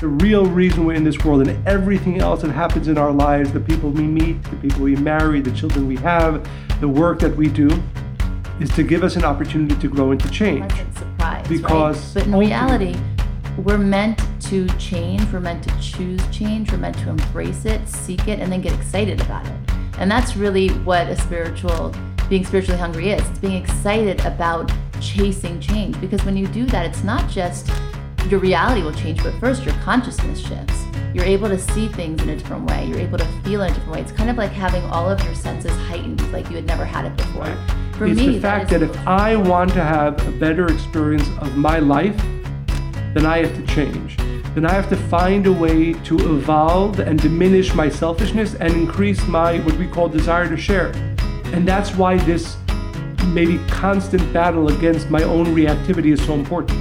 the real reason we're in this world and everything else that happens in our lives, the people we meet, the people we marry, the children we have, the work that we do, is to give us an opportunity to grow and to change. surprise. Because right? but in reality, we're meant to change, we're meant to choose change, we're meant to embrace it, seek it, and then get excited about it. And that's really what a spiritual being spiritually hungry is. It's being excited about chasing change because when you do that, it's not just your reality will change, but first your consciousness shifts. You're able to see things in a different way. You're able to feel in a different way. It's kind of like having all of your senses heightened, like you had never had it before. For it's me, the fact that, that if I want to have a better experience of my life, then I have to change. Then I have to find a way to evolve and diminish my selfishness and increase my what we call desire to share. And that's why this maybe constant battle against my own reactivity is so important.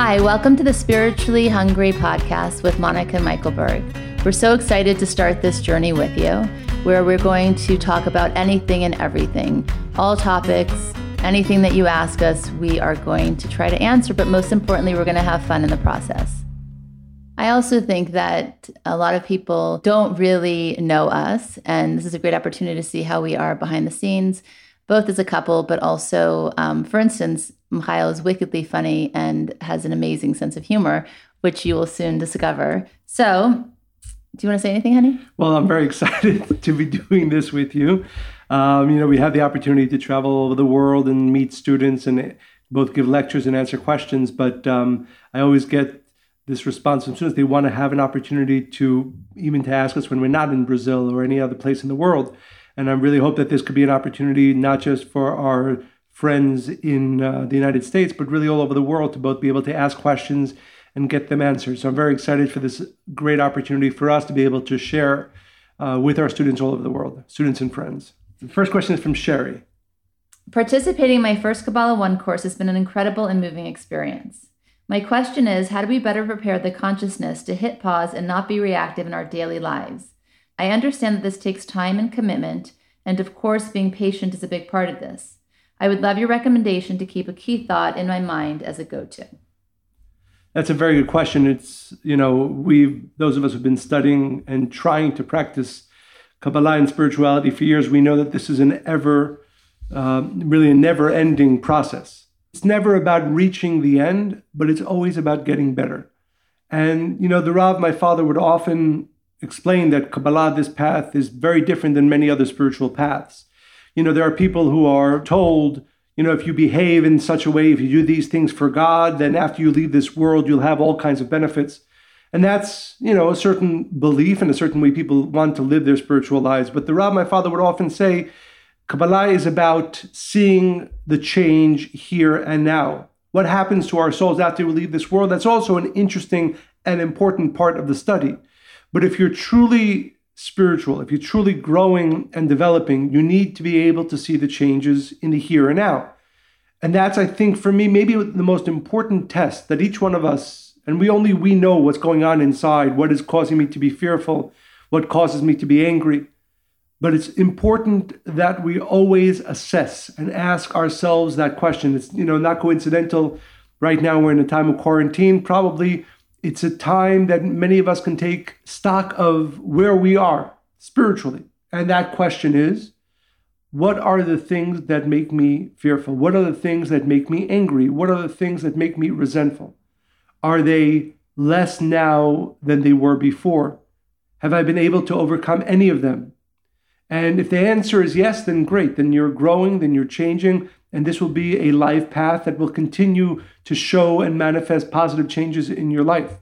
Hi, welcome to the Spiritually Hungry podcast with Monica and Michael Berg. We're so excited to start this journey with you, where we're going to talk about anything and everything, all topics, anything that you ask us, we are going to try to answer, but most importantly, we're going to have fun in the process. I also think that a lot of people don't really know us, and this is a great opportunity to see how we are behind the scenes, both as a couple, but also, um, for instance, Mikhail is wickedly funny and has an amazing sense of humor, which you will soon discover. So, do you want to say anything, honey? Well, I'm very excited to be doing this with you. Um, you know, we have the opportunity to travel over the world and meet students and both give lectures and answer questions. But um, I always get this response from students. They want to have an opportunity to even to ask us when we're not in Brazil or any other place in the world. And I really hope that this could be an opportunity not just for our friends in uh, the United States, but really all over the world to both be able to ask questions and get them answered. So I'm very excited for this great opportunity for us to be able to share uh, with our students all over the world, students and friends. The first question is from Sherry. Participating in my first Kabbalah 1 course has been an incredible and moving experience. My question is how do we better prepare the consciousness to hit pause and not be reactive in our daily lives? I understand that this takes time and commitment, and of course, being patient is a big part of this. I would love your recommendation to keep a key thought in my mind as a go to. That's a very good question. It's, you know, we, those of us who've been studying and trying to practice Kabbalah and spirituality for years, we know that this is an ever, um, really a never ending process. It's never about reaching the end, but it's always about getting better. And, you know, the Rav, my father, would often explain that Kabbalah, this path, is very different than many other spiritual paths. You know, there are people who are told, you know, if you behave in such a way, if you do these things for God, then after you leave this world, you'll have all kinds of benefits. And that's, you know, a certain belief and a certain way people want to live their spiritual lives. But the Rav, my father, would often say, Kabbalah is about seeing the change here and now. What happens to our souls after we leave this world? That's also an interesting and important part of the study. But if you're truly spiritual, if you're truly growing and developing, you need to be able to see the changes in the here and now. And that's, I think, for me, maybe the most important test that each one of us, and we only we know what's going on inside, what is causing me to be fearful, what causes me to be angry. But it's important that we always assess and ask ourselves that question. It's you know not coincidental. Right now we're in a time of quarantine. Probably it's a time that many of us can take stock of where we are spiritually. And that question is what are the things that make me fearful? What are the things that make me angry? What are the things that make me resentful? Are they less now than they were before? Have I been able to overcome any of them? And if the answer is yes, then great. Then you're growing, then you're changing, and this will be a life path that will continue to show and manifest positive changes in your life.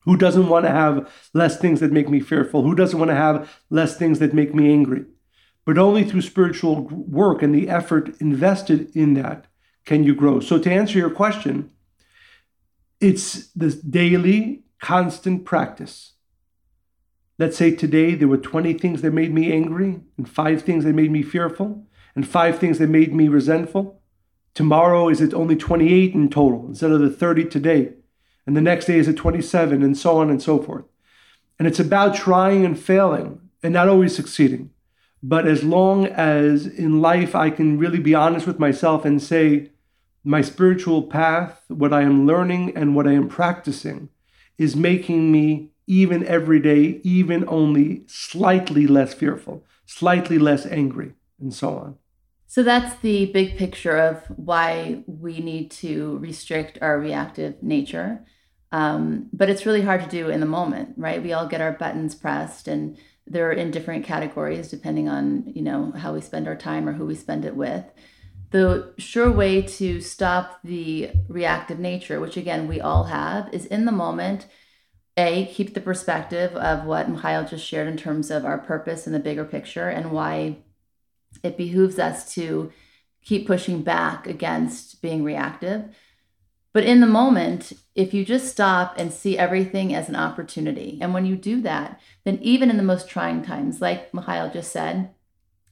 Who doesn't want to have less things that make me fearful? Who doesn't want to have less things that make me angry? But only through spiritual work and the effort invested in that can you grow. So, to answer your question, it's this daily, constant practice Let's say today there were 20 things that made me angry, and five things that made me fearful, and five things that made me resentful. Tomorrow is it only 28 in total instead of the 30 today. And the next day is it 27, and so on and so forth. And it's about trying and failing and not always succeeding. But as long as in life I can really be honest with myself and say, my spiritual path, what I am learning and what I am practicing, is making me even every day, even only slightly less fearful, slightly less angry, and so on. So that's the big picture of why we need to restrict our reactive nature. Um, but it's really hard to do in the moment, right? We all get our buttons pressed and they're in different categories depending on, you know, how we spend our time or who we spend it with. The sure way to stop the reactive nature, which again we all have, is in the moment. A, keep the perspective of what Mikhail just shared in terms of our purpose in the bigger picture and why it behooves us to keep pushing back against being reactive. But in the moment, if you just stop and see everything as an opportunity, and when you do that, then even in the most trying times, like Mikhail just said,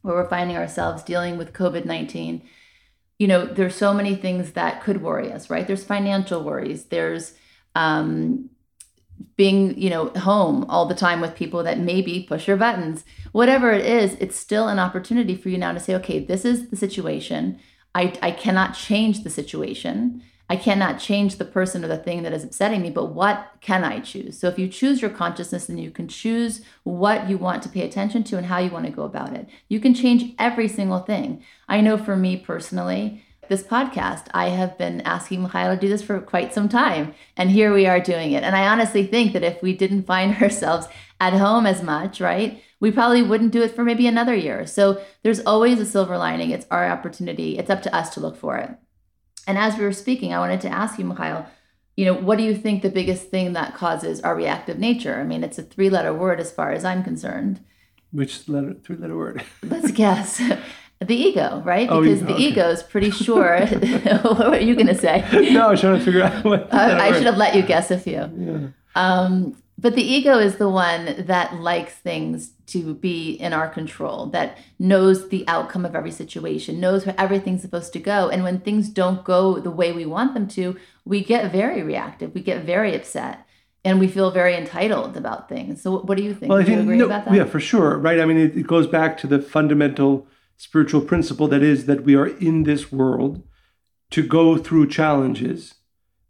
where we're finding ourselves dealing with COVID 19, you know, there's so many things that could worry us, right? There's financial worries, there's um, being you know home all the time with people that maybe push your buttons whatever it is it's still an opportunity for you now to say okay this is the situation i i cannot change the situation i cannot change the person or the thing that is upsetting me but what can i choose so if you choose your consciousness then you can choose what you want to pay attention to and how you want to go about it you can change every single thing i know for me personally this podcast. I have been asking Mikhail to do this for quite some time, and here we are doing it. And I honestly think that if we didn't find ourselves at home as much, right, we probably wouldn't do it for maybe another year. So there's always a silver lining. It's our opportunity. It's up to us to look for it. And as we were speaking, I wanted to ask you, Mikhail, you know, what do you think the biggest thing that causes our reactive nature? I mean, it's a three letter word as far as I'm concerned. Which letter, three letter word? Let's guess. the ego, right? Oh, because the okay. ego is pretty sure. what were you going to say? No, I was trying to figure out what. I, I should have let you guess a few. Yeah. Um, but the ego is the one that likes things to be in our control, that knows the outcome of every situation, knows where everything's supposed to go. And when things don't go the way we want them to, we get very reactive, we get very upset. And we feel very entitled about things. So, what do you think? Well, I think, no, Yeah, for sure. Right. I mean, it, it goes back to the fundamental spiritual principle that is that we are in this world to go through challenges.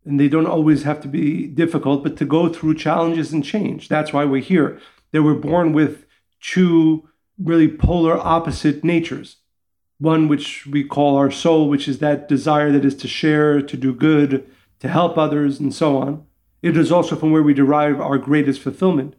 And they don't always have to be difficult, but to go through challenges and change. That's why we're here. They were born with two really polar opposite natures. One which we call our soul, which is that desire that is to share, to do good, to help others, and so on. It is also from where we derive our greatest fulfillment.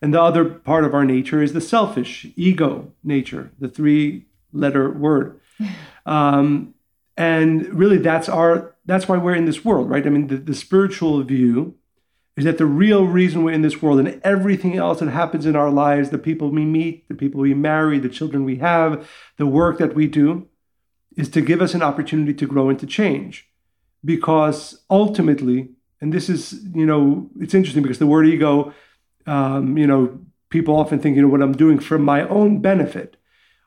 And the other part of our nature is the selfish, ego nature, the three letter word. Um, and really, that's our that's why we're in this world, right? I mean, the, the spiritual view is that the real reason we're in this world and everything else that happens in our lives, the people we meet, the people we marry, the children we have, the work that we do, is to give us an opportunity to grow and to change. Because ultimately, and this is, you know, it's interesting because the word ego, um, you know, people often think, you know, what I'm doing for my own benefit.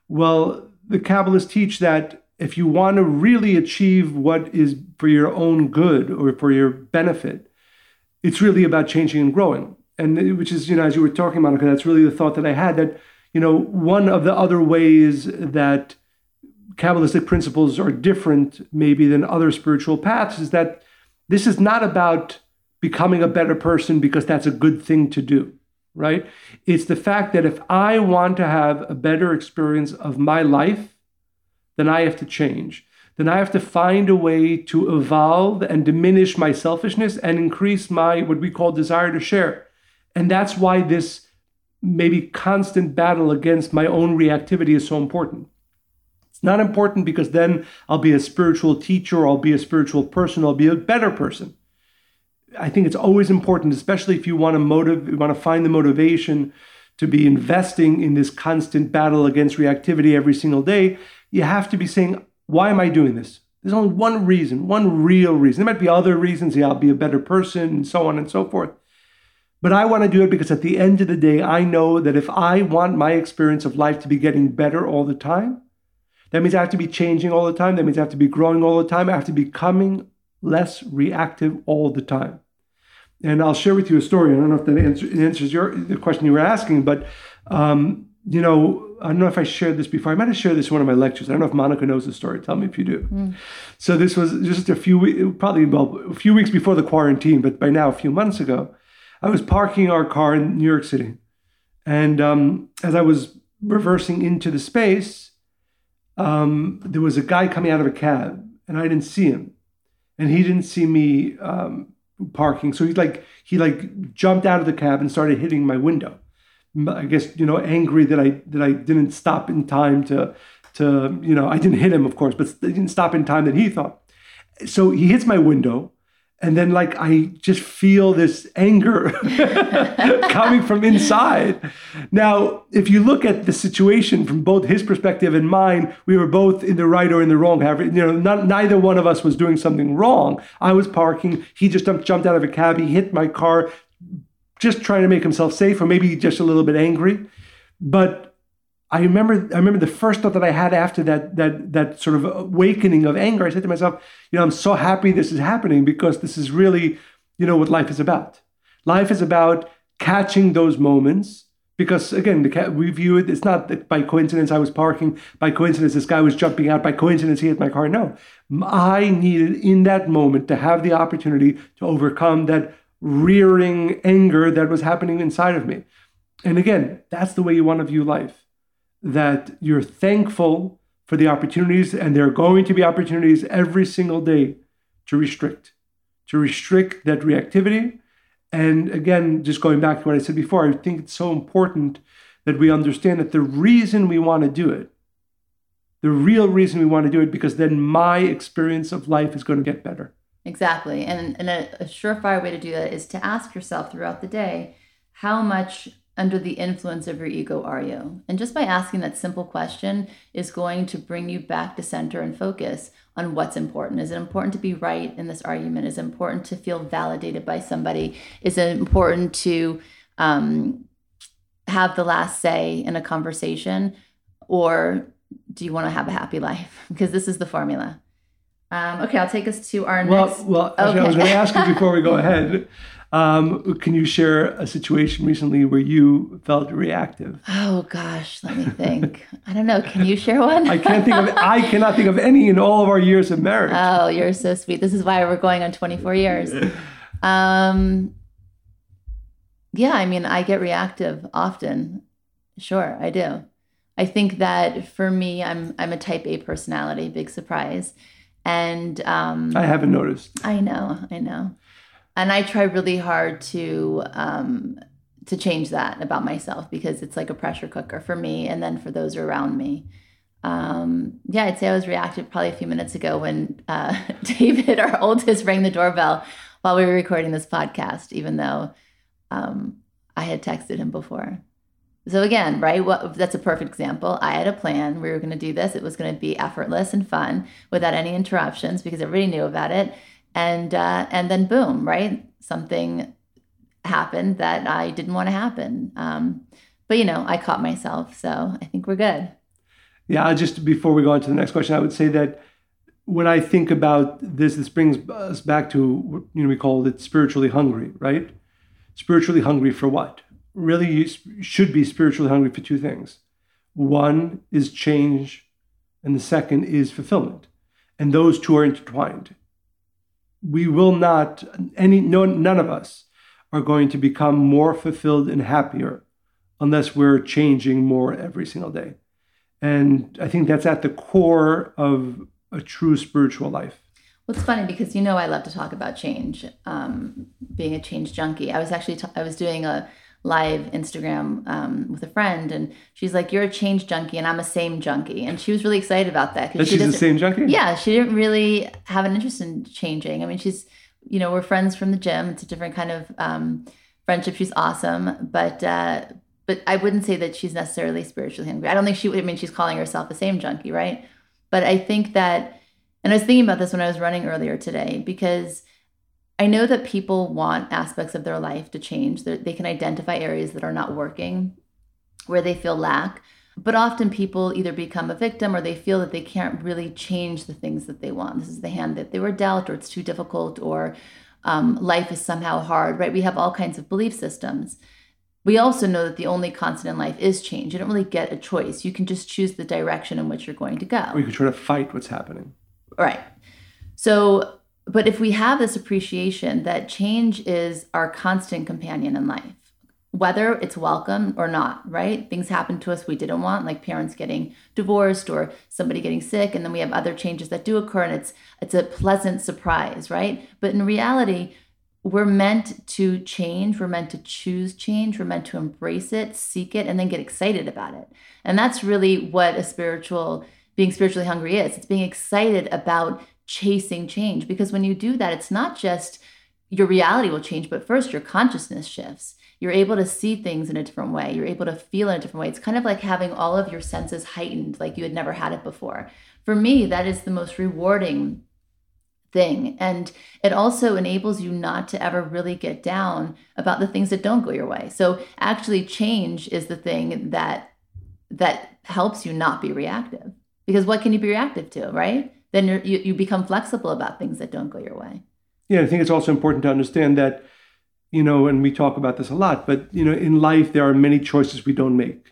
Well, the Kabbalists teach that if you want to really achieve what is for your own good or for your benefit, it's really about changing and growing. And which is, you know, as you were talking, Monica, that's really the thought that I had that, you know, one of the other ways that Kabbalistic principles are different maybe than other spiritual paths is that this is not about becoming a better person because that's a good thing to do right? It's the fact that if I want to have a better experience of my life, then I have to change. Then I have to find a way to evolve and diminish my selfishness and increase my what we call desire to share. And that's why this maybe constant battle against my own reactivity is so important. It's not important because then I'll be a spiritual teacher, I'll be a spiritual person, I'll be a better person. I think it's always important, especially if you want to motive, you want to find the motivation to be investing in this constant battle against reactivity every single day. You have to be saying, why am I doing this? There's only one reason, one real reason. There might be other reasons. Yeah, I'll be a better person, and so on and so forth. But I want to do it because at the end of the day, I know that if I want my experience of life to be getting better all the time, that means I have to be changing all the time. That means I have to be growing all the time. I have to be becoming less reactive all the time. And I'll share with you a story. I don't know if that answer, answers your the question you were asking, but um, you know, I don't know if I shared this before. I might have shared this in one of my lectures. I don't know if Monica knows the story. Tell me if you do. Mm. So this was just a few, weeks, probably well, a few weeks before the quarantine, but by now a few months ago, I was parking our car in New York City, and um, as I was reversing into the space, um, there was a guy coming out of a cab, and I didn't see him, and he didn't see me um, parking. So he like he like jumped out of the cab and started hitting my window. I guess you know angry that I that I didn't stop in time to to you know I didn't hit him of course, but I didn't stop in time that he thought. So he hits my window, and then like I just feel this anger coming from inside. Now, if you look at the situation from both his perspective and mine, we were both in the right or in the wrong. You know, not, neither one of us was doing something wrong. I was parking. He just jumped out of a cab. He hit my car just trying to make himself safe or maybe just a little bit angry. But I remember I remember the first thought that I had after that that that sort of awakening of anger. I said to myself, you know, I'm so happy this is happening because this is really, you know, what life is about. Life is about catching those moments because again the, we view it it's not that by coincidence i was parking by coincidence this guy was jumping out by coincidence he hit my car no i needed in that moment to have the opportunity to overcome that rearing anger that was happening inside of me. And again, that's the way you want to view life that you're thankful for the opportunities, and there are going to be opportunities every single day to restrict, to restrict that reactivity. And again, just going back to what I said before, I think it's so important that we understand that the reason we want to do it, the real reason we want to do it, because then my experience of life is going to get better. Exactly. And, and a, a surefire way to do that is to ask yourself throughout the day, how much under the influence of your ego are you? And just by asking that simple question is going to bring you back to center and focus on what's important. Is it important to be right in this argument? Is it important to feel validated by somebody? Is it important to um, have the last say in a conversation? Or do you want to have a happy life? Because this is the formula. Um, okay, I'll take us to our well, next. Well, okay. I was going to ask you before we go ahead. Um, can you share a situation recently where you felt reactive? Oh gosh, let me think. I don't know. Can you share one? I can't think of. I cannot think of any in all of our years of marriage. Oh, you're so sweet. This is why we're going on 24 years. Um, yeah, I mean, I get reactive often. Sure, I do. I think that for me, I'm I'm a Type A personality. Big surprise and um, I haven't noticed. I know, I know, and I try really hard to um, to change that about myself because it's like a pressure cooker for me, and then for those around me. Um, yeah, I'd say I was reactive probably a few minutes ago when uh, David, our oldest, rang the doorbell while we were recording this podcast, even though um, I had texted him before. So again, right? What that's a perfect example. I had a plan. We were going to do this. It was going to be effortless and fun without any interruptions because everybody knew about it. And uh, and then boom, right? Something happened that I didn't want to happen. Um, but you know, I caught myself, so I think we're good. Yeah, just before we go on to the next question, I would say that when I think about this, this brings us back to you know we call it spiritually hungry, right? Spiritually hungry for what? Really should be spiritually hungry for two things. One is change, and the second is fulfillment. And those two are intertwined. We will not, any, no, none of us are going to become more fulfilled and happier unless we're changing more every single day. And I think that's at the core of a true spiritual life. Well, it's funny because you know I love to talk about change. Um, being a change junkie, I was actually t- I was doing a live Instagram um, with a friend, and she's like, "You're a change junkie, and I'm a same junkie," and she was really excited about that. That she she's the same junkie. Yeah, she didn't really have an interest in changing. I mean, she's, you know, we're friends from the gym. It's a different kind of um, friendship. She's awesome, but uh, but I wouldn't say that she's necessarily spiritually hungry. I don't think she. Would. I mean, she's calling herself a same junkie, right? But I think that, and I was thinking about this when I was running earlier today because I know that people want aspects of their life to change. They can identify areas that are not working, where they feel lack. But often people either become a victim or they feel that they can't really change the things that they want. This is the hand that they were dealt, or it's too difficult, or um, life is somehow hard, right? We have all kinds of belief systems. we also know that the only constant in life is change. You don't really get a choice. You can just choose the direction in which you're going to go. Or you can try to fight what's happening. Right. So, but if we have this appreciation that change is our constant companion in life, whether it's welcome or not, right? Things happen to us we didn't want, like parents getting divorced or somebody getting sick, and then we have other changes that do occur, and it's it's a pleasant surprise, right? But in reality, we're meant to change, we're meant to choose change, we're meant to embrace it, seek it, and then get excited about it. And that's really what a spiritual being spiritually hungry is. It's being excited about chasing change because when you do that, it's not just your reality will change, but first your consciousness shifts. You're able to see things in a different way. You're able to feel in a different way. It's kind of like having all of your senses heightened, like you had never had it before. For me, that is the most rewarding thing. And it also enables you not to ever really get down about the things that don't go your way. So actually change is the thing that that helps you not be reactive. Because what can you be reactive to, right? Then you you become flexible about things that don't go your way. Yeah, I think it's also important to understand that, you know, and we talk about this a lot, but, you know, in life, there are many choices we don't make,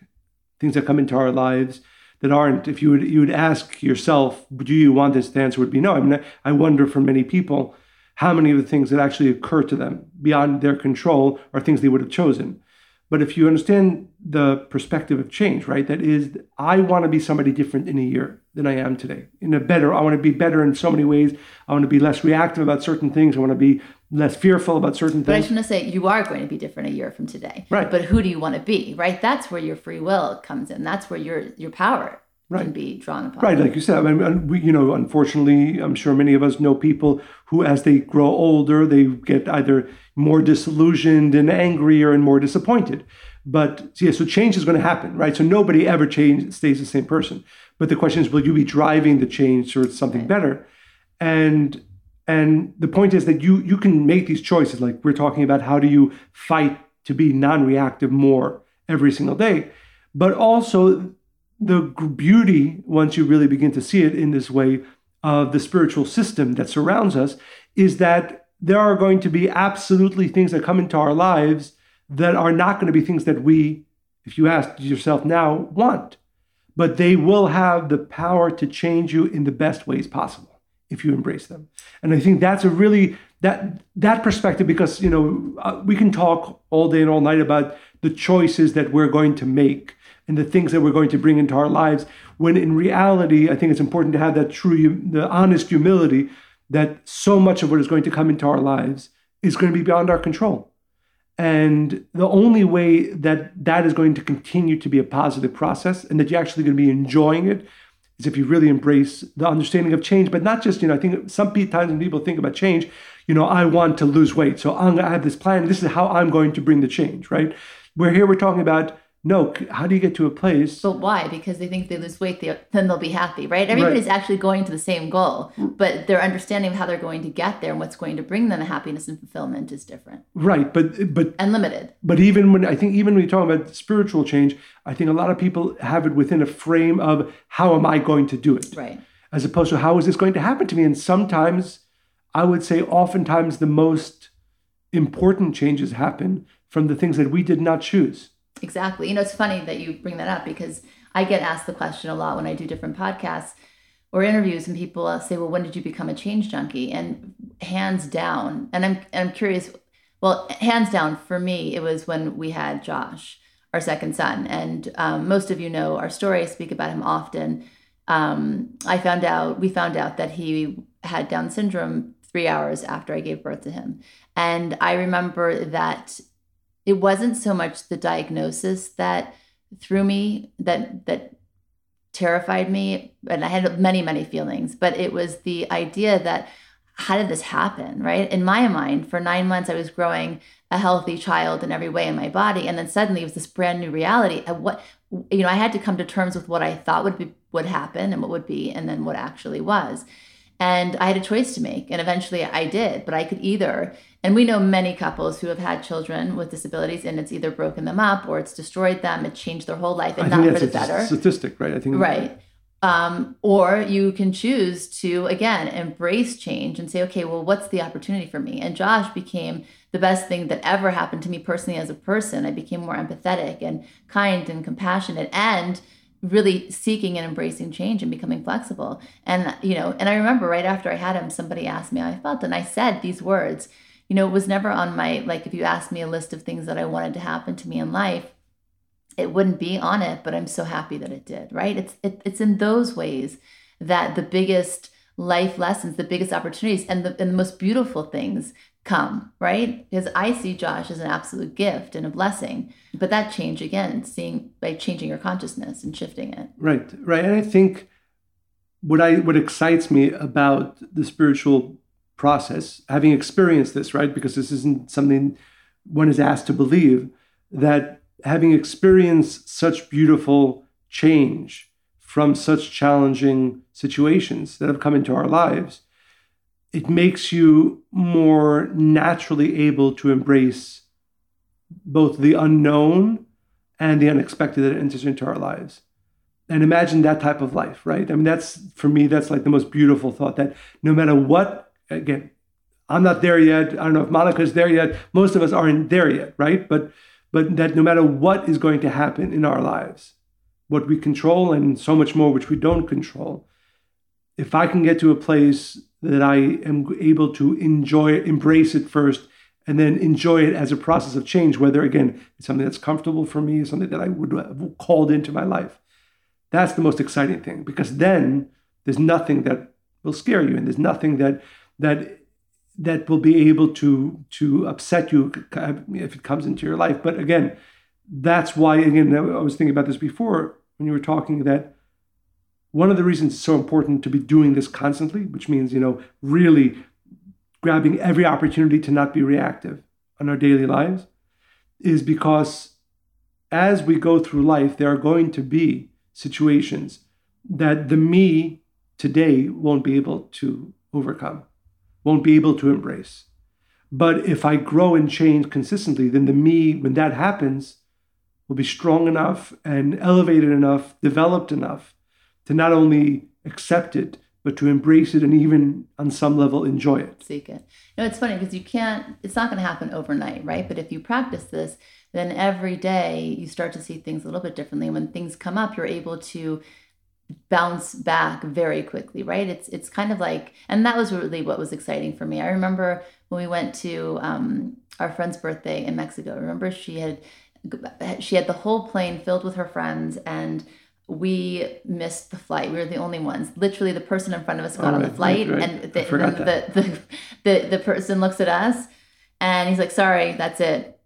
things that come into our lives that aren't. If you would, you would ask yourself, do you want this? The answer would be no. I mean, I wonder for many people how many of the things that actually occur to them beyond their control are things they would have chosen. But if you understand the perspective of change, right, that is, I want to be somebody different in a year than I am today. In a better, I want to be better in so many ways. I want to be less reactive about certain things. I want to be less fearful about certain things. But I just want to say you are going to be different a year from today. Right. But who do you want to be? Right. That's where your free will comes in. That's where your your power can Right. be drawn upon. Right, like you said, I mean, and we, you know, unfortunately, I'm sure many of us know people who, as they grow older, they get either more disillusioned and angrier and more disappointed. But yeah, so change is going to happen, right? So nobody ever change stays the same person. But the question is, will you be driving the change towards something Right. better? And and the point is that you you can make these choices. Like we're talking about, how do you fight to be non-reactive more every single day? But also the beauty, once you really begin to see it in this way, of the spiritual system that surrounds us, is that there are going to be absolutely things that come into our lives that are not going to be things that we, if you ask yourself now, want. But they will have the power to change you in the best ways possible if you embrace them. And I think that's a really that that perspective because you know uh, we can talk all day and all night about the choices that we're going to make and the things that we're going to bring into our lives when in reality i think it's important to have that true the honest humility that so much of what is going to come into our lives is going to be beyond our control. And the only way that that is going to continue to be a positive process and that you're actually going to be enjoying it is if you really embrace the understanding of change but not just you know i think some times when people think about change you know i want to lose weight so I'm, i have this plan this is how i'm going to bring the change right? We're here we're talking about no how do you get to a place But why? Because they think they lose weight, they, then they'll be happy, right? Everybody's actually going to the same goal, mm. but their understanding of how they're going to get there and what's going to bring them happiness and fulfillment is different right but but and limited. but even when I think even when you talk about spiritual change, I think a lot of people have it within a frame of how am I going to do it, Right. as opposed to how is this going to happen to me. And sometimes, I would say, oftentimes the most important changes happen from the things that we did not choose. Exactly. You know, it's funny that you bring that up because I get asked the question a lot when I do different podcasts or interviews, and people uh, say, "Well, when did you become a change junkie?" And hands down, and I'm I'm curious. Well, hands down for me, it was when we had Josh, our second son, and um, most of you know our story. I speak about him often. Um, I found out we found out that he had Down syndrome three hours after I gave birth to him, and I remember that it wasn't so much the diagnosis that threw me that that terrified me and i had many many feelings but it was the idea that how did this happen right? In my mind for nine months i was growing a healthy child in every way in my body and then suddenly it was this brand new reality and what you know i had to come to terms with what i thought would be would happen and what would be and then what actually was. And i had a choice to make and eventually i did but i could either and we know many couples who have had children with disabilities and it's either broken them up or it's destroyed them it changed their whole life and I not for the a better statistic, right? I think right um, or you can choose to again embrace change and say okay well what's the opportunity for me and josh became the best thing that ever happened to me personally as a person. I became more empathetic and kind and compassionate and really seeking and embracing change and becoming flexible. And, you know, and I remember right after I had him, somebody asked me how I felt, and I said these words. You know, it was never on my, like, if you asked me a list of things that I wanted to happen to me in life, it wouldn't be on it, but I'm so happy that it did, right? It's, it, it's in those ways that the biggest life lessons, the biggest opportunities, and the, and the most beautiful things come, right? Because I see Josh as an absolute gift and a blessing. But that change again, seeing by changing your consciousness and shifting it. Right, right. And I think what I what excites me about the spiritual process, having experienced this, right? Because this isn't something one is asked to believe, that having experienced such beautiful change from such challenging situations that have come into our lives, it makes you more naturally able to embrace both the unknown and the unexpected that enters into our lives. And imagine that type of life, right? I mean, that's for me, that's like the most beautiful thought that no matter what, again, I'm not there yet. I don't know if Monica's there yet. Most of us aren't there yet, right? But but that no matter what is going to happen in our lives, what we control and so much more which we don't control, if I can get to a place that I am able to enjoy it, embrace it first, and then enjoy it as a process of change, whether again it's something that's comfortable for me, something that I would have called into my life. That's the most exciting thing because then there's nothing that will scare you, and there's nothing that that that will be able to to upset you if it comes into your life. But again, that's why again I was thinking about this before when you were talking that one of the reasons it's so important to be doing this constantly, which means, you know, really grabbing every opportunity to not be reactive on our daily lives, is because as we go through life, there are going to be situations that the me today won't be able to overcome, won't be able to embrace. But if I grow and change consistently, then the me, when that happens, will be strong enough and elevated enough, developed enough to not only accept it, but to embrace it and even on some level enjoy it. Seek it. Know, it's funny because you can't, it's not going to happen overnight, right? But if you practice this, then every day you start to see things a little bit differently. And when things come up, you're able to bounce back very quickly, right? It's it's kind of like, and that was really what was exciting for me. I remember when we went to um, our friend's birthday in Mexico. Remember, she had she had the whole plane filled with her friends and we missed the flight. We were the only ones. Literally, the person in front of us got oh, on the flight, right, right. and the, the, the, the, the person looks at us, and he's like, "Sorry, that's it.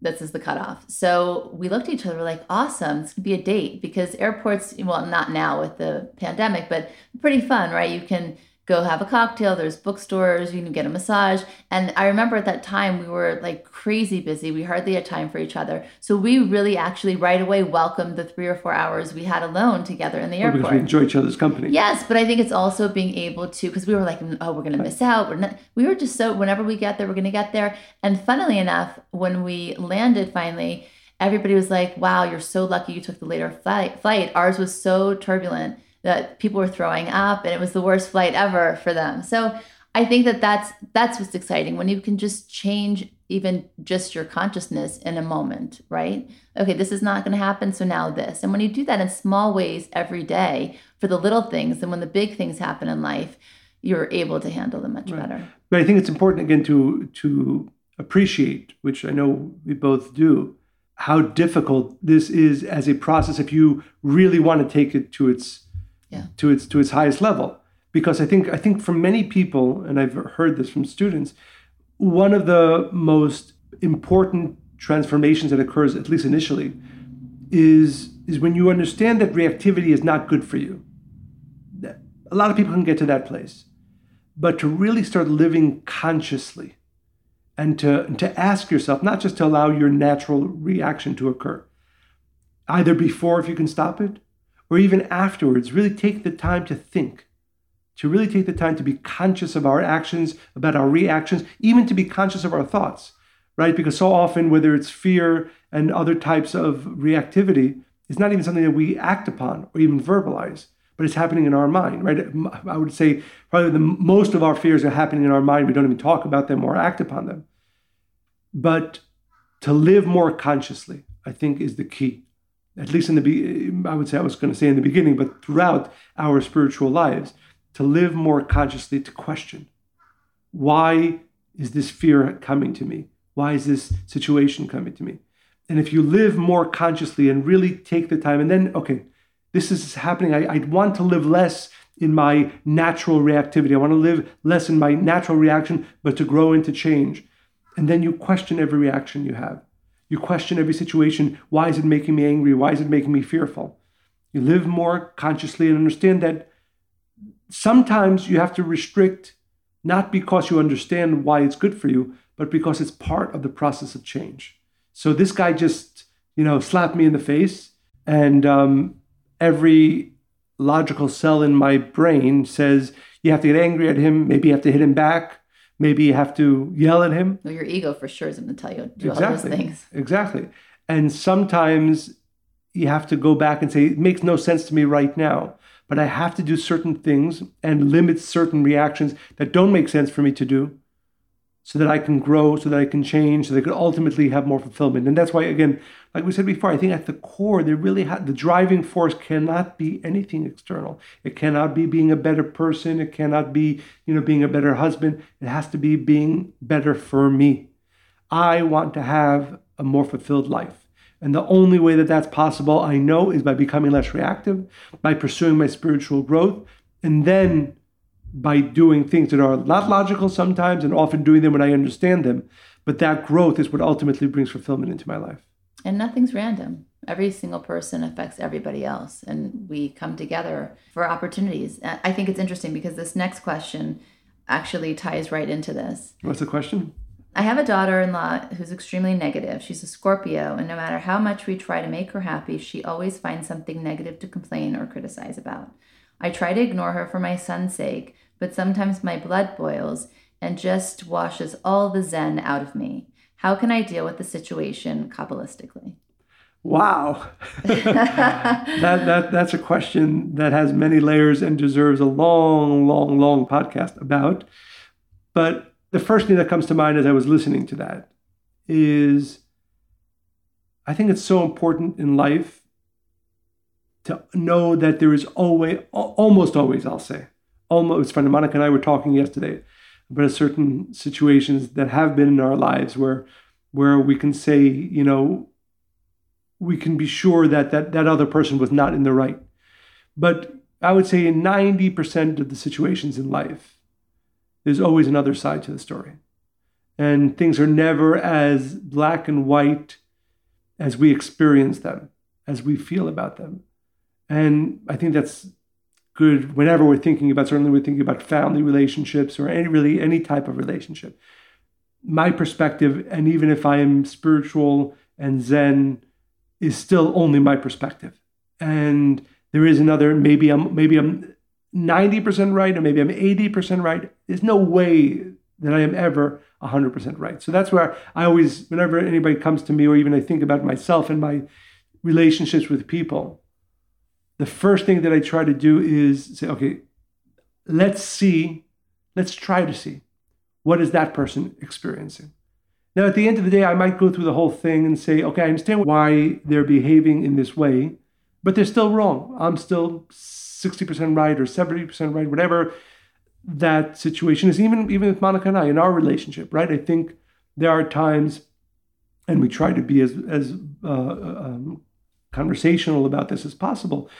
This is the cutoff." So we looked at each other, we're like, "Awesome! This could be a date." Because airports, well, not now with the pandemic, but pretty fun, right? You can go have a cocktail. There's bookstores. You can get a massage. And I remember at that time we were like crazy busy. We hardly had time for each other. So we really actually right away welcomed the three or four hours we had alone together in the airport. Because we enjoy each other's company. Yes, but I think it's also being able to because we were like, oh, we're gonna miss out. We're not. We were just so whenever we get there, we're gonna get there. And funnily enough, when we landed finally. Everybody was like, "Wow, you're so lucky you took the later flight." Flight. Ours was so turbulent that people were throwing up and it was the worst flight ever for them. So I think that that's that's what's exciting when you can just change even just your consciousness in a moment, right? Okay, this is not going to happen, so now this. And when you do that in small ways every day for the little things, then when the big things happen in life, you're able to handle them much right. better. But I think it's important again to to appreciate, which I know we both do, how difficult this is as a process if you really want to take it to its yeah. to its to its highest level. Because I think I think for many people, and I've heard this from students, one of the most important transformations that occurs, at least initially, is is when you understand that reactivity is not good for you. A lot of people can get to that place, but to really start living consciously, and to and to ask yourself, not just to allow your natural reaction to occur, either before if you can stop it, or even afterwards, really take the time to think, to really take the time to be conscious of our actions, about our reactions, even to be conscious of our thoughts, right? Because so often, whether it's fear and other types of reactivity, it's not even something that we act upon or even verbalize, but it's happening in our mind, right? I would say probably the most of our fears are happening in our mind. We don't even talk about them or act upon them. But to live more consciously, I think, is the key. At least in the, be- I would say, I was going to say in the beginning, but throughout our spiritual lives, to live more consciously, to question why is this fear coming to me? Why is this situation coming to me? And if you live more consciously and really take the time, and then, okay, this is happening. I, I want to live less in my natural reactivity. I want to live less in my natural reaction, but to grow into change. And then you question every reaction you have. You question every situation. Why is it making me angry? Why is it making me fearful? You live more consciously and understand that sometimes you have to restrict, not because you understand why it's good for you, but because it's part of the process of change. So this guy just, you know, slapped me in the face, and um, every logical cell in my brain says you have to get angry at him. Maybe you have to hit him back. Maybe you have to yell at him. Well, your ego for sure is going to tell you to do exactly. all those things. Exactly. And sometimes you have to go back and say, it makes no sense to me right now, but I have to do certain things and limit certain reactions that don't make sense for me to do so that I can grow, so that I can change, so that I could ultimately have more fulfillment. And that's why, again, like we said before, I think at the core, they really have the driving force cannot be anything external. It cannot be being a better person. It cannot be, you know, being a better husband. It has to be being better for me. I want to have a more fulfilled life. And the only way that that's possible, I know, is by becoming less reactive, by pursuing my spiritual growth, and then by doing things that are not logical sometimes and often doing them when I understand them. But that growth is what ultimately brings fulfillment into my life. And nothing's random. Every single person affects everybody else. And we come together for opportunities. I think it's interesting because this next question actually ties right into this. What's the question? I have a daughter in law who's extremely negative. She's a Scorpio, and no matter how much we try to make her happy, she always finds something negative to complain or criticize about. I try to ignore her for my son's sake, but sometimes my blood boils and just washes all the zen out of me. How can I deal with the situation Kabbalistically? Wow. that, that, that's a question that has many layers and deserves a long, long, long podcast about. But the first thing that comes to mind as I was listening to that is I think it's so important in life to know that there is always, almost always, I'll say, almost funny. Monica and I were talking yesterday about certain situations that have been in our lives where where we can say, you know, we can be sure that that, that other person was not in the right. But I would say in 90% of the situations in life, there's always another side to the story. And things are never as black and white as we experience them, as we feel about them. And I think that's good whenever we're thinking about certainly we're thinking about family relationships or any really any type of relationship. My perspective and even if i am spiritual and zen is still only my perspective. And there is another maybe i'm maybe i'm 90% right or maybe i'm 80% right. There's no way that i am ever 100% right. So that's where i always whenever anybody comes to me or even i think about myself and my relationships with people the first thing that I try to do is say, okay, let's see, let's try to see what is that person experiencing. Now, at the end of the day, I might go through the whole thing and say, okay, I understand why they're behaving in this way, but they're still wrong. I'm still 60% right or 70% right, whatever that situation is, even, even with Monica and I in our relationship, right? I think there are times, and we try to be as, as uh, um, conversational about this as possible.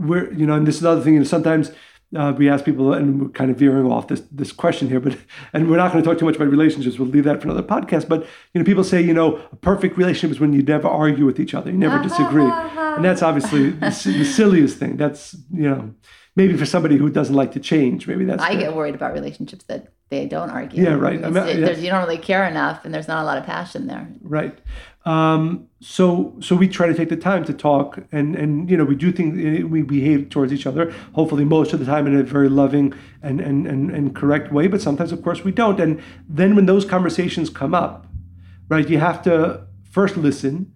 We're, you know, and this is another thing, you know, sometimes uh, we ask people, and we're kind of veering off this this question here, but and we're not going to talk too much about relationships. We'll leave that for another podcast. But you know, people say, you know, a perfect relationship is when you never argue with each other, you never disagree, and that's obviously the, the silliest thing. That's you know, maybe for somebody who doesn't like to change, maybe that's. I get worried about relationships that they don't argue. Yeah, right. I mean, yeah. You don't really care enough, and there's not a lot of passion there. Right. Um, so so we try to take the time to talk, and and you know we do think eh, we behave towards each other. Hopefully, most of the time in a very loving and and and, and correct way. But sometimes, of course, we don't. And then when those conversations come up, right, you have to first listen,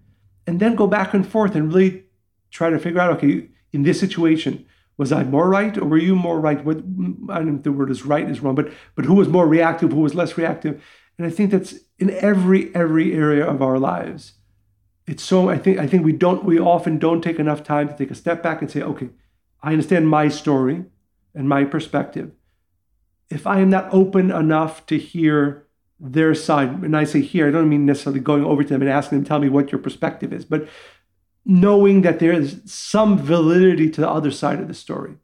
and then go back and forth and really try to figure out, okay, in this situation was I more right or were you more right? What I don't know if the word is right is wrong, but but who was more reactive, who was less reactive? And I think that's in every every area of our lives. It's so I think I think we don't we often don't take enough time to take a step back and say, okay, I understand my story and my perspective. If I am not open enough to hear their side, and I say here, I don't mean necessarily going over to them and asking them, tell me what your perspective is, but knowing that there is some validity to the other side of the story.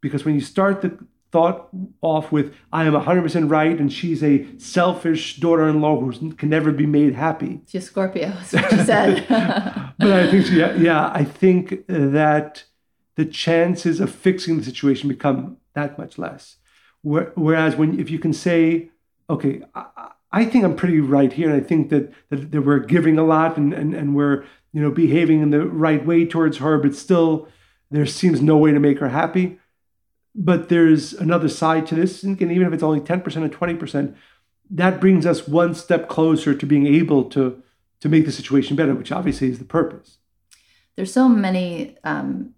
Because when you start the thought off with, I am 100% right, and she's a selfish daughter in law who can never be made happy. She's Scorpio, that's what she said. but I think, yeah, yeah, I think uh, that the chances of fixing the situation become that much less. Whereas when, if you can say, okay, I, I think I'm pretty right here, and I think that, that, that we're giving a lot and, and, and we're you know behaving in the right way towards her, but still there seems no way to make her happy but there's another side to this. And even if it's only 10% or 20%, that brings us one step closer to being able to, to make the situation better, which obviously is the purpose. There's so many um,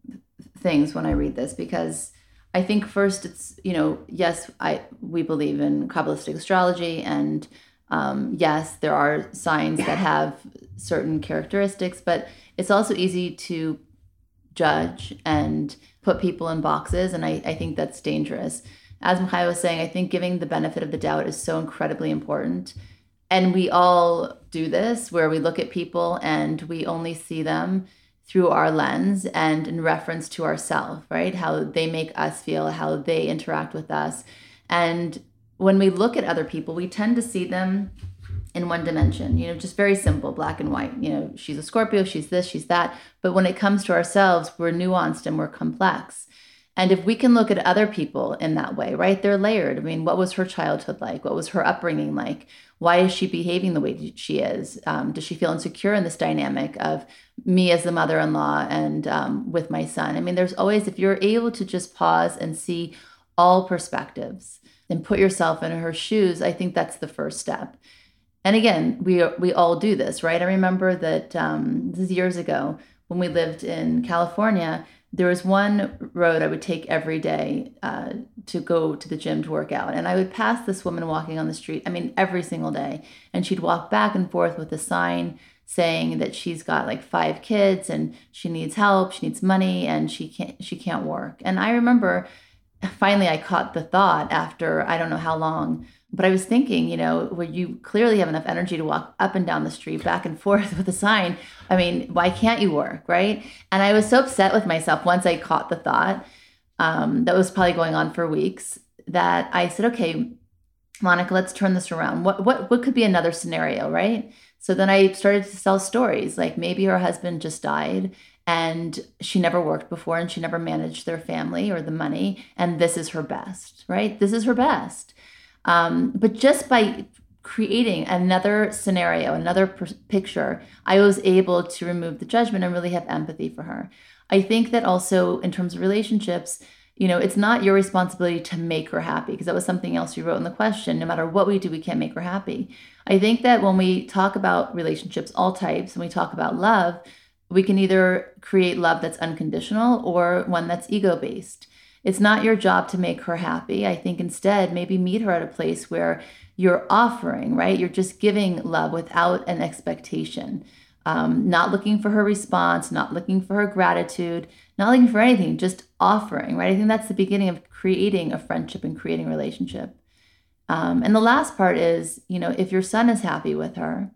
things when I read this because I think first it's, you know, yes, I we believe in Kabbalistic astrology and um, yes, there are signs that have certain characteristics, but it's also easy to judge and put people in boxes. And I, I think that's dangerous. As Machai was saying, I think giving the benefit of the doubt is so incredibly important. And we all do this where we look at people and we only see them through our lens and in reference to ourselves, right? How they make us feel, how they interact with us. And when we look at other people, we tend to see them in one dimension, you know, just very simple, black and white. You know, she's a Scorpio, she's this, she's that. But when it comes to ourselves, we're nuanced and we're complex. And if we can look at other people in that way, right? They're layered. I mean, what was her childhood like? What was her upbringing like? Why is she behaving the way she is? Um, does she feel insecure in this dynamic of me as the mother in law and um, with my son? I mean, there's always, if you're able to just pause and see all perspectives and put yourself in her shoes, I think that's the first step and again, we we all do this, right? I remember that um, this is years ago when we lived in California. There was one road I would take every day uh, to go to the gym to work out, and I would pass this woman walking on the street. I mean, every single day, and she'd walk back and forth with a sign saying that she's got like five kids and she needs help, she needs money, and she can't she can't work. And I remember finally I caught the thought after I don't know how long but I was thinking, you know, where you clearly have enough energy to walk up and down the street, back and forth with a sign. I mean, why can't you work, right? And I was so upset with myself once I caught the thought um, that was probably going on for weeks that I said, okay, Monica, let's turn this around. What what what could be another scenario, right? So then I started to tell stories like maybe her husband just died and she never worked before and she never managed their family or the money and this is her best, right? This is her best. Um, but just by creating another scenario, another picture, I was able to remove the judgment and really have empathy for her. I think that also in terms of relationships, you know, it's not your responsibility to make her happy because that was something else you wrote in the question. No matter what we do, we can't make her happy. I think that when we talk about relationships, all types, and we talk about love, we can either create love that's unconditional or one that's ego based. It's not your job to make her happy. I think instead, maybe meet her at a place where you're offering, right? You're just giving love without an expectation, um, not looking for her response, not looking for her gratitude, not looking for anything, just offering, right? I think that's the beginning of creating a friendship and creating a relationship. Um, and the last part is, you know, if your son is happy with her,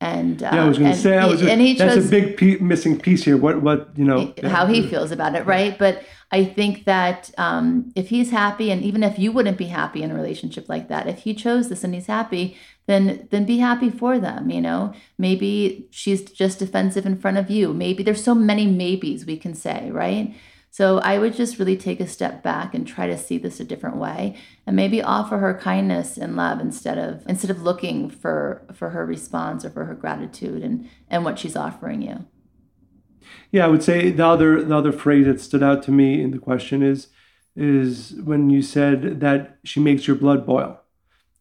and uh, yeah, I was going to say, I was and he that's chose, a big missing piece here. What, what you know, how he feels about it, right? But I think that um, if he's happy, and even if you wouldn't be happy in a relationship like that, if he chose this and he's happy, then then be happy for them. You know, maybe she's just defensive in front of you. Maybe there's so many maybes we can say, right? So I would just really take a step back and try to see this a different way and maybe offer her kindness and love instead of instead of looking for for her response or for her gratitude and and what she's offering you. Yeah, I would say the other the other phrase that stood out to me in the question is is when you said that she makes your blood boil.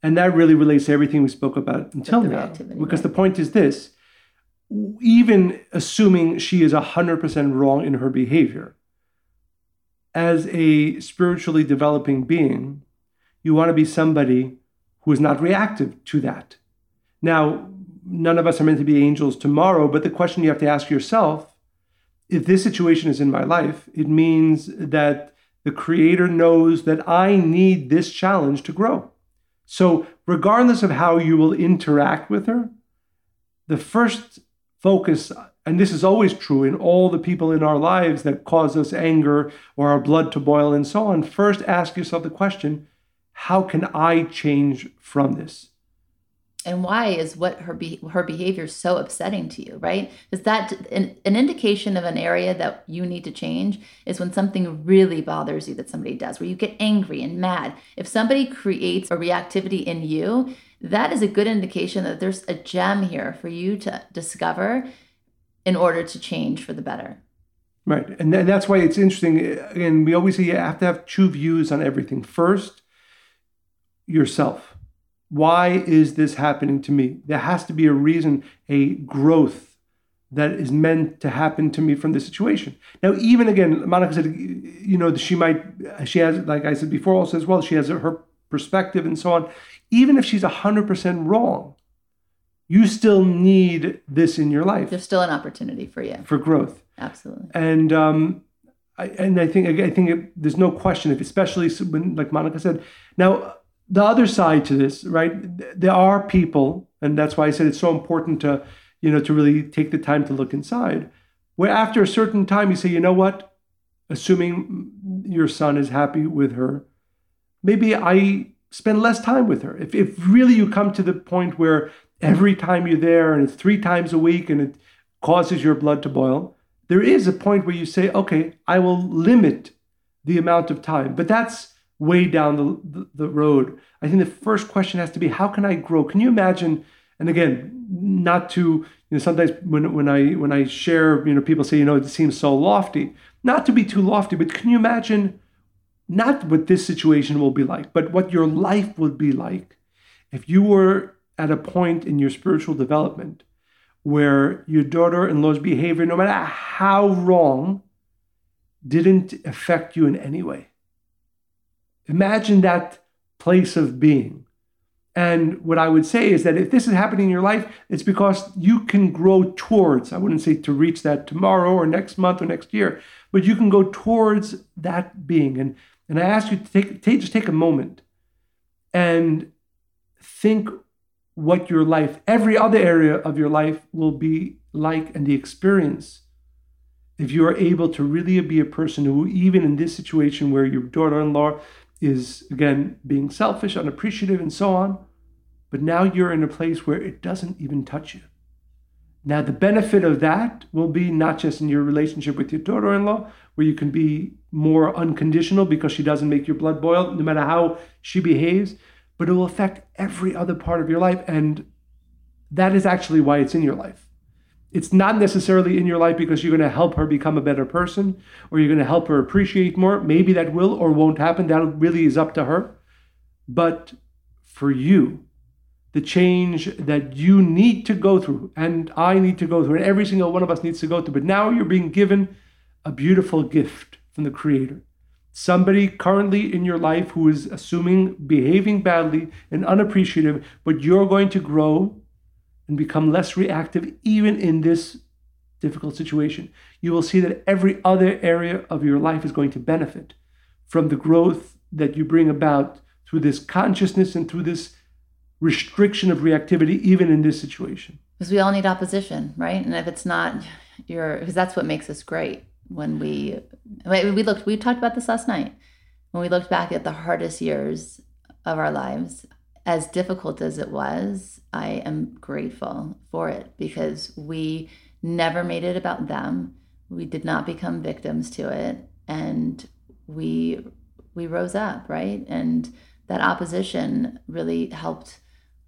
And that really relates to everything we spoke about until now. Because right. the point is this even assuming she is 100% wrong in her behavior, as a spiritually developing being, you want to be somebody who is not reactive to that. Now, none of us are meant to be angels tomorrow, but the question you have to ask yourself if this situation is in my life, it means that the Creator knows that I need this challenge to grow. So, regardless of how you will interact with her, the first focus, and this is always true in all the people in our lives that cause us anger or our blood to boil and so on, first ask yourself the question how can I change from this? and why is what her be- her behavior so upsetting to you right? Is that an, an indication of an area that you need to change is when something really bothers you that somebody does where you get angry and mad. If somebody creates a reactivity in you that is a good indication that there's a gem here for you to discover in order to change for the better right and that's why it's interesting uh, again we always say you have to have two views on everything first yourself why is this happening to me? There has to be a reason, a growth that is meant to happen to me from this situation. Now, even again, Monica said, you know, she might, she has, like I said before, also as well, she has her perspective and so on. Even if she's 100% wrong, you still need this in your life. There's still an opportunity for you for growth. Absolutely. And um, I, and I think I think it, there's no question if, especially when, like Monica said. Now, the other side to this, right? There are people, and that's why I said it's so important to, you know, to really take the time to look inside, where after a certain time you say, you know what? Assuming your son is happy with her, maybe I spend less time with her. If, if really you come to the point where every time you're there and it's three times a week and it causes your blood to boil, there is a point where you say, okay, I will limit the amount of time. But that's way down the, the, the road. I think the first question has to be how can I grow? Can you imagine? And again, not to you know sometimes when when I when I share you know people say you know it seems so lofty. Not to be too lofty, but can you imagine not what this situation will be like, but what your life would be like if you were at a point in your spiritual development where your daughter-in-law's behavior, no matter how wrong, didn't affect you in any way Imagine that place of being. And what I would say is that if this is happening in your life, it's because you can grow towards, I wouldn't say to reach that tomorrow or next month or next year, but you can go towards that being. And, and I ask you to take, take just take a moment and think what your life, every other area of your life will be like and the experience if you are able to really be a person who, even in this situation where your daughter in law is again being selfish, unappreciative, and so on. But now you're in a place where it doesn't even touch you. Now, the benefit of that will be not just in your relationship with your daughter in law, where you can be more unconditional because she doesn't make your blood boil, no matter how she behaves, but it will affect every other part of your life. And that is actually why it's in your life it's not necessarily in your life because you're going to help her become a better person or you're going to help her appreciate more. Maybe that will or won't happen. That really is up to her. But for you, the change that you need to go through, and I need to go through, and every single one of us needs to go through, but now you're being given a beautiful gift from the Creator. Somebody currently in your life who is assuming behaving badly and unappreciative, but you're going to grow and become less reactive even in this difficult situation, you will see that every other area of your life is going to benefit from the growth that you bring about through this consciousness and through this restriction of reactivity, even in this situation. Because we all need opposition, right? And if it's not your, because that's what makes us great. When we we looked, we talked about this last night. When we looked back at the hardest years of our lives, as difficult as it was, I am grateful for it because we never made it about them. We did not become victims to it and we we rose up, right? And that opposition really helped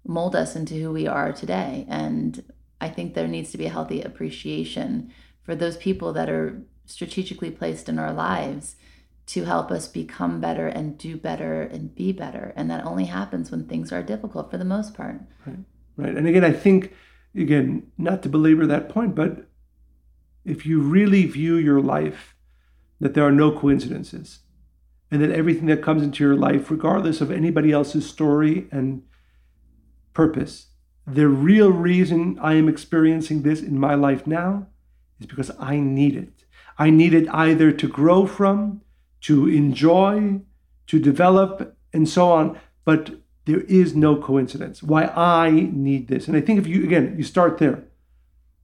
mold us into who we are today. And I think there needs to be a healthy appreciation for those people that are strategically placed in our lives to help us become better and do better and be better. And that only happens when things are difficult for the most part. Right. Right. And again, I think, again, not to belabor that point, but if you really view your life that there are no coincidences and that everything that comes into your life, regardless of anybody else's story and purpose, the real reason I am experiencing this in my life now is because I need it. I need it either to grow from, to enjoy, to develop, and so on. But there is no coincidence why I need this. And I think if you, again, you start there.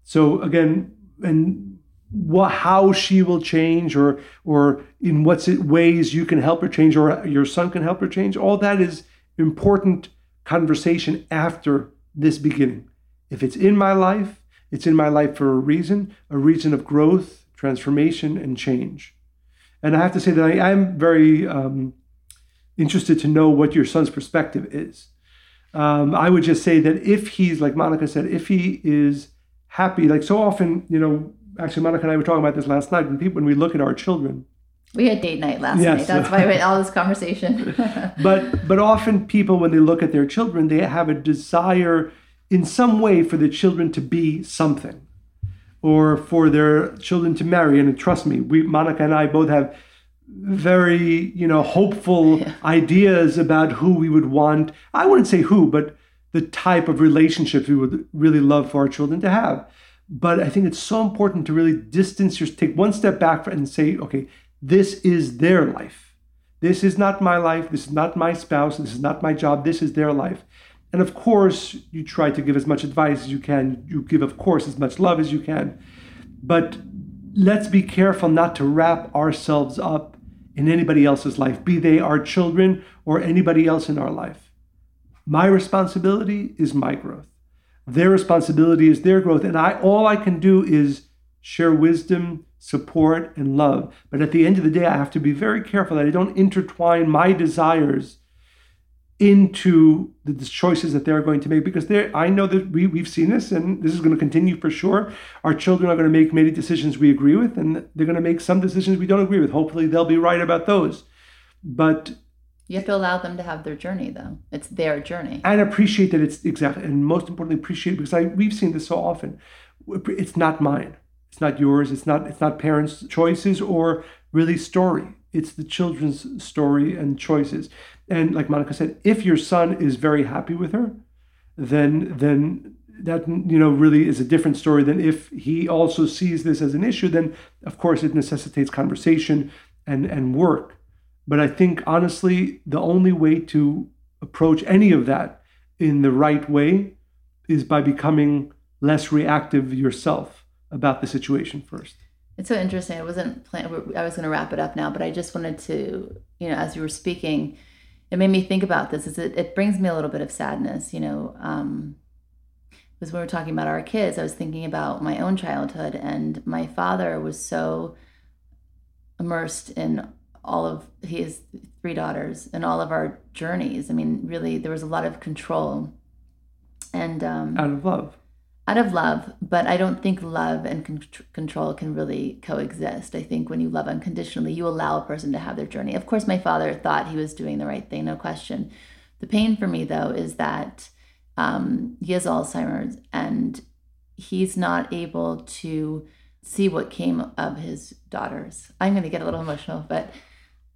So again, and what, how she will change or, or in what ways you can help her change or your son can help her change, all that is important conversation after this beginning. If it's in my life, it's in my life for a reason, a reason of growth, transformation, and change. And I have to say that I am very um, interested to know what your son's perspective is. Um, I would just say that if he's, like Monica said, if he is happy, like so often, you know, actually, Monica and I were talking about this last night. When people, when we look at our children, we had date night last yes. night. That's why we had all this conversation. but but often people, when they look at their children, they have a desire in some way for the children to be something, or for their children to marry. And trust me, we Monica and I both have very you know hopeful yeah. ideas about who we would want. I wouldn't say who but the type of relationships we would really love for our children to have. But i think it's so important to really distance your take one step back and say okay this is their life. This is not my life. This is not my spouse. This is not my job. This is their life and of course you try to give as much advice as you can you give of course as much love as you can but let's be careful not to wrap ourselves up in anybody else's life, be they our children or anybody else in our life. My responsibility is my growth. Their responsibility is their growth. And I all I can do is share wisdom, support, and love. But at the end of the day, I have to be very careful that I don't intertwine my desires into the choices that they're going to make because they I know that we, we've seen this and this is going to continue for sure. Our children are going to make many decisions we agree with and they're going to make some decisions we don't agree with. Hopefully they'll be right about those. But you have to allow them to have their journey though. It's their journey. And appreciate that it's exactly and most importantly appreciate because I we've seen this so often. It's not mine. It's not yours. It's not it's not parents' choices or really story. It's the children's story and choices. And like Monica said, if your son is very happy with her, then then that you know really is a different story than if he also sees this as an issue. Then of course it necessitates conversation and and work. But I think honestly, the only way to approach any of that in the right way is by becoming less reactive yourself about the situation first. It's so interesting. I wasn't planning. I was going to wrap it up now, but I just wanted to, you know, as you were speaking, it made me think about this. Is it, it brings me a little bit of sadness, you know. Um, because when we were talking about our kids, I was thinking about my own childhood, and my father was so immersed in all of has three daughters and all of our journeys. I mean, really, there was a lot of control and um, out of love out of love, but I don't think love and con- control can really coexist. I think when you love unconditionally, you allow a person to have their journey. Of course, my father thought he was doing the right thing, no question. The pain for me, though, is that um, he has Alzheimer's and he's not able to see what came of his daughters. I'm going to get a little emotional, but.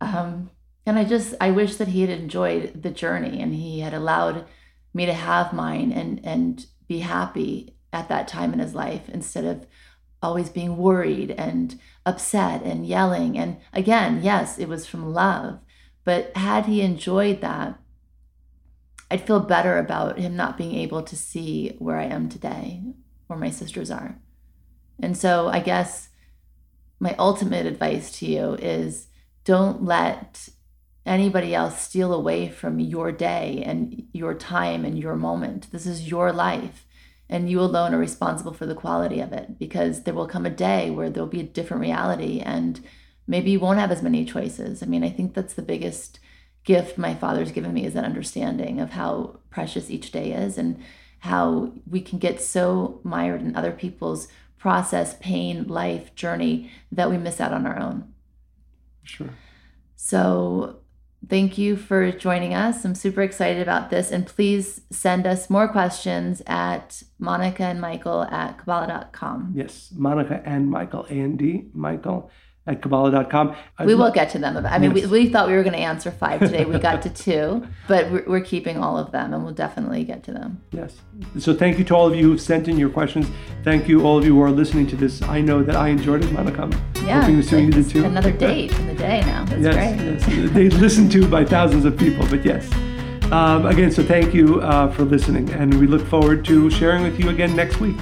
Um, and I just, I wish that he had enjoyed the journey and he had allowed me to have mine and, and be happy at that time in his life instead of always being worried and upset and yelling. And again, yes, it was from love. But had he enjoyed that, I'd feel better about him not being able to see where I am today, where my sisters are. And so I guess my ultimate advice to you is don't let anybody else steal away from your day and your time and your moment. This is your life and you alone are responsible for the quality of it because there will come a day where there'll be a different reality and maybe you won't have as many choices. I mean, I think that's the biggest gift my father's given me is that understanding of how precious each day is and how we can get so mired in other people's process, pain, life, journey that we miss out on our own. Sure. So Thank you for joining us. I'm super excited about this. And please send us more questions at Monica and Michael at Kabbalah.com. Yes, Monica and Michael, A and D, Michael at Kabbalah.com. We will get to them. I mean, yes. we, we thought we were going to answer five today. We got to two, but we're, we're, keeping all of them and we'll definitely get to them. Yes. So thank you to all of you who've sent in your questions. Thank you, all of you who are listening to this. I know that I enjoyed it, Monica. Yeah. Hoping the you did too. Another date in the day now. That's yes, great. Yes. They listened to by thousands of people, but yes. Um, again, so thank you uh, for listening, and we look forward to sharing with you again next week.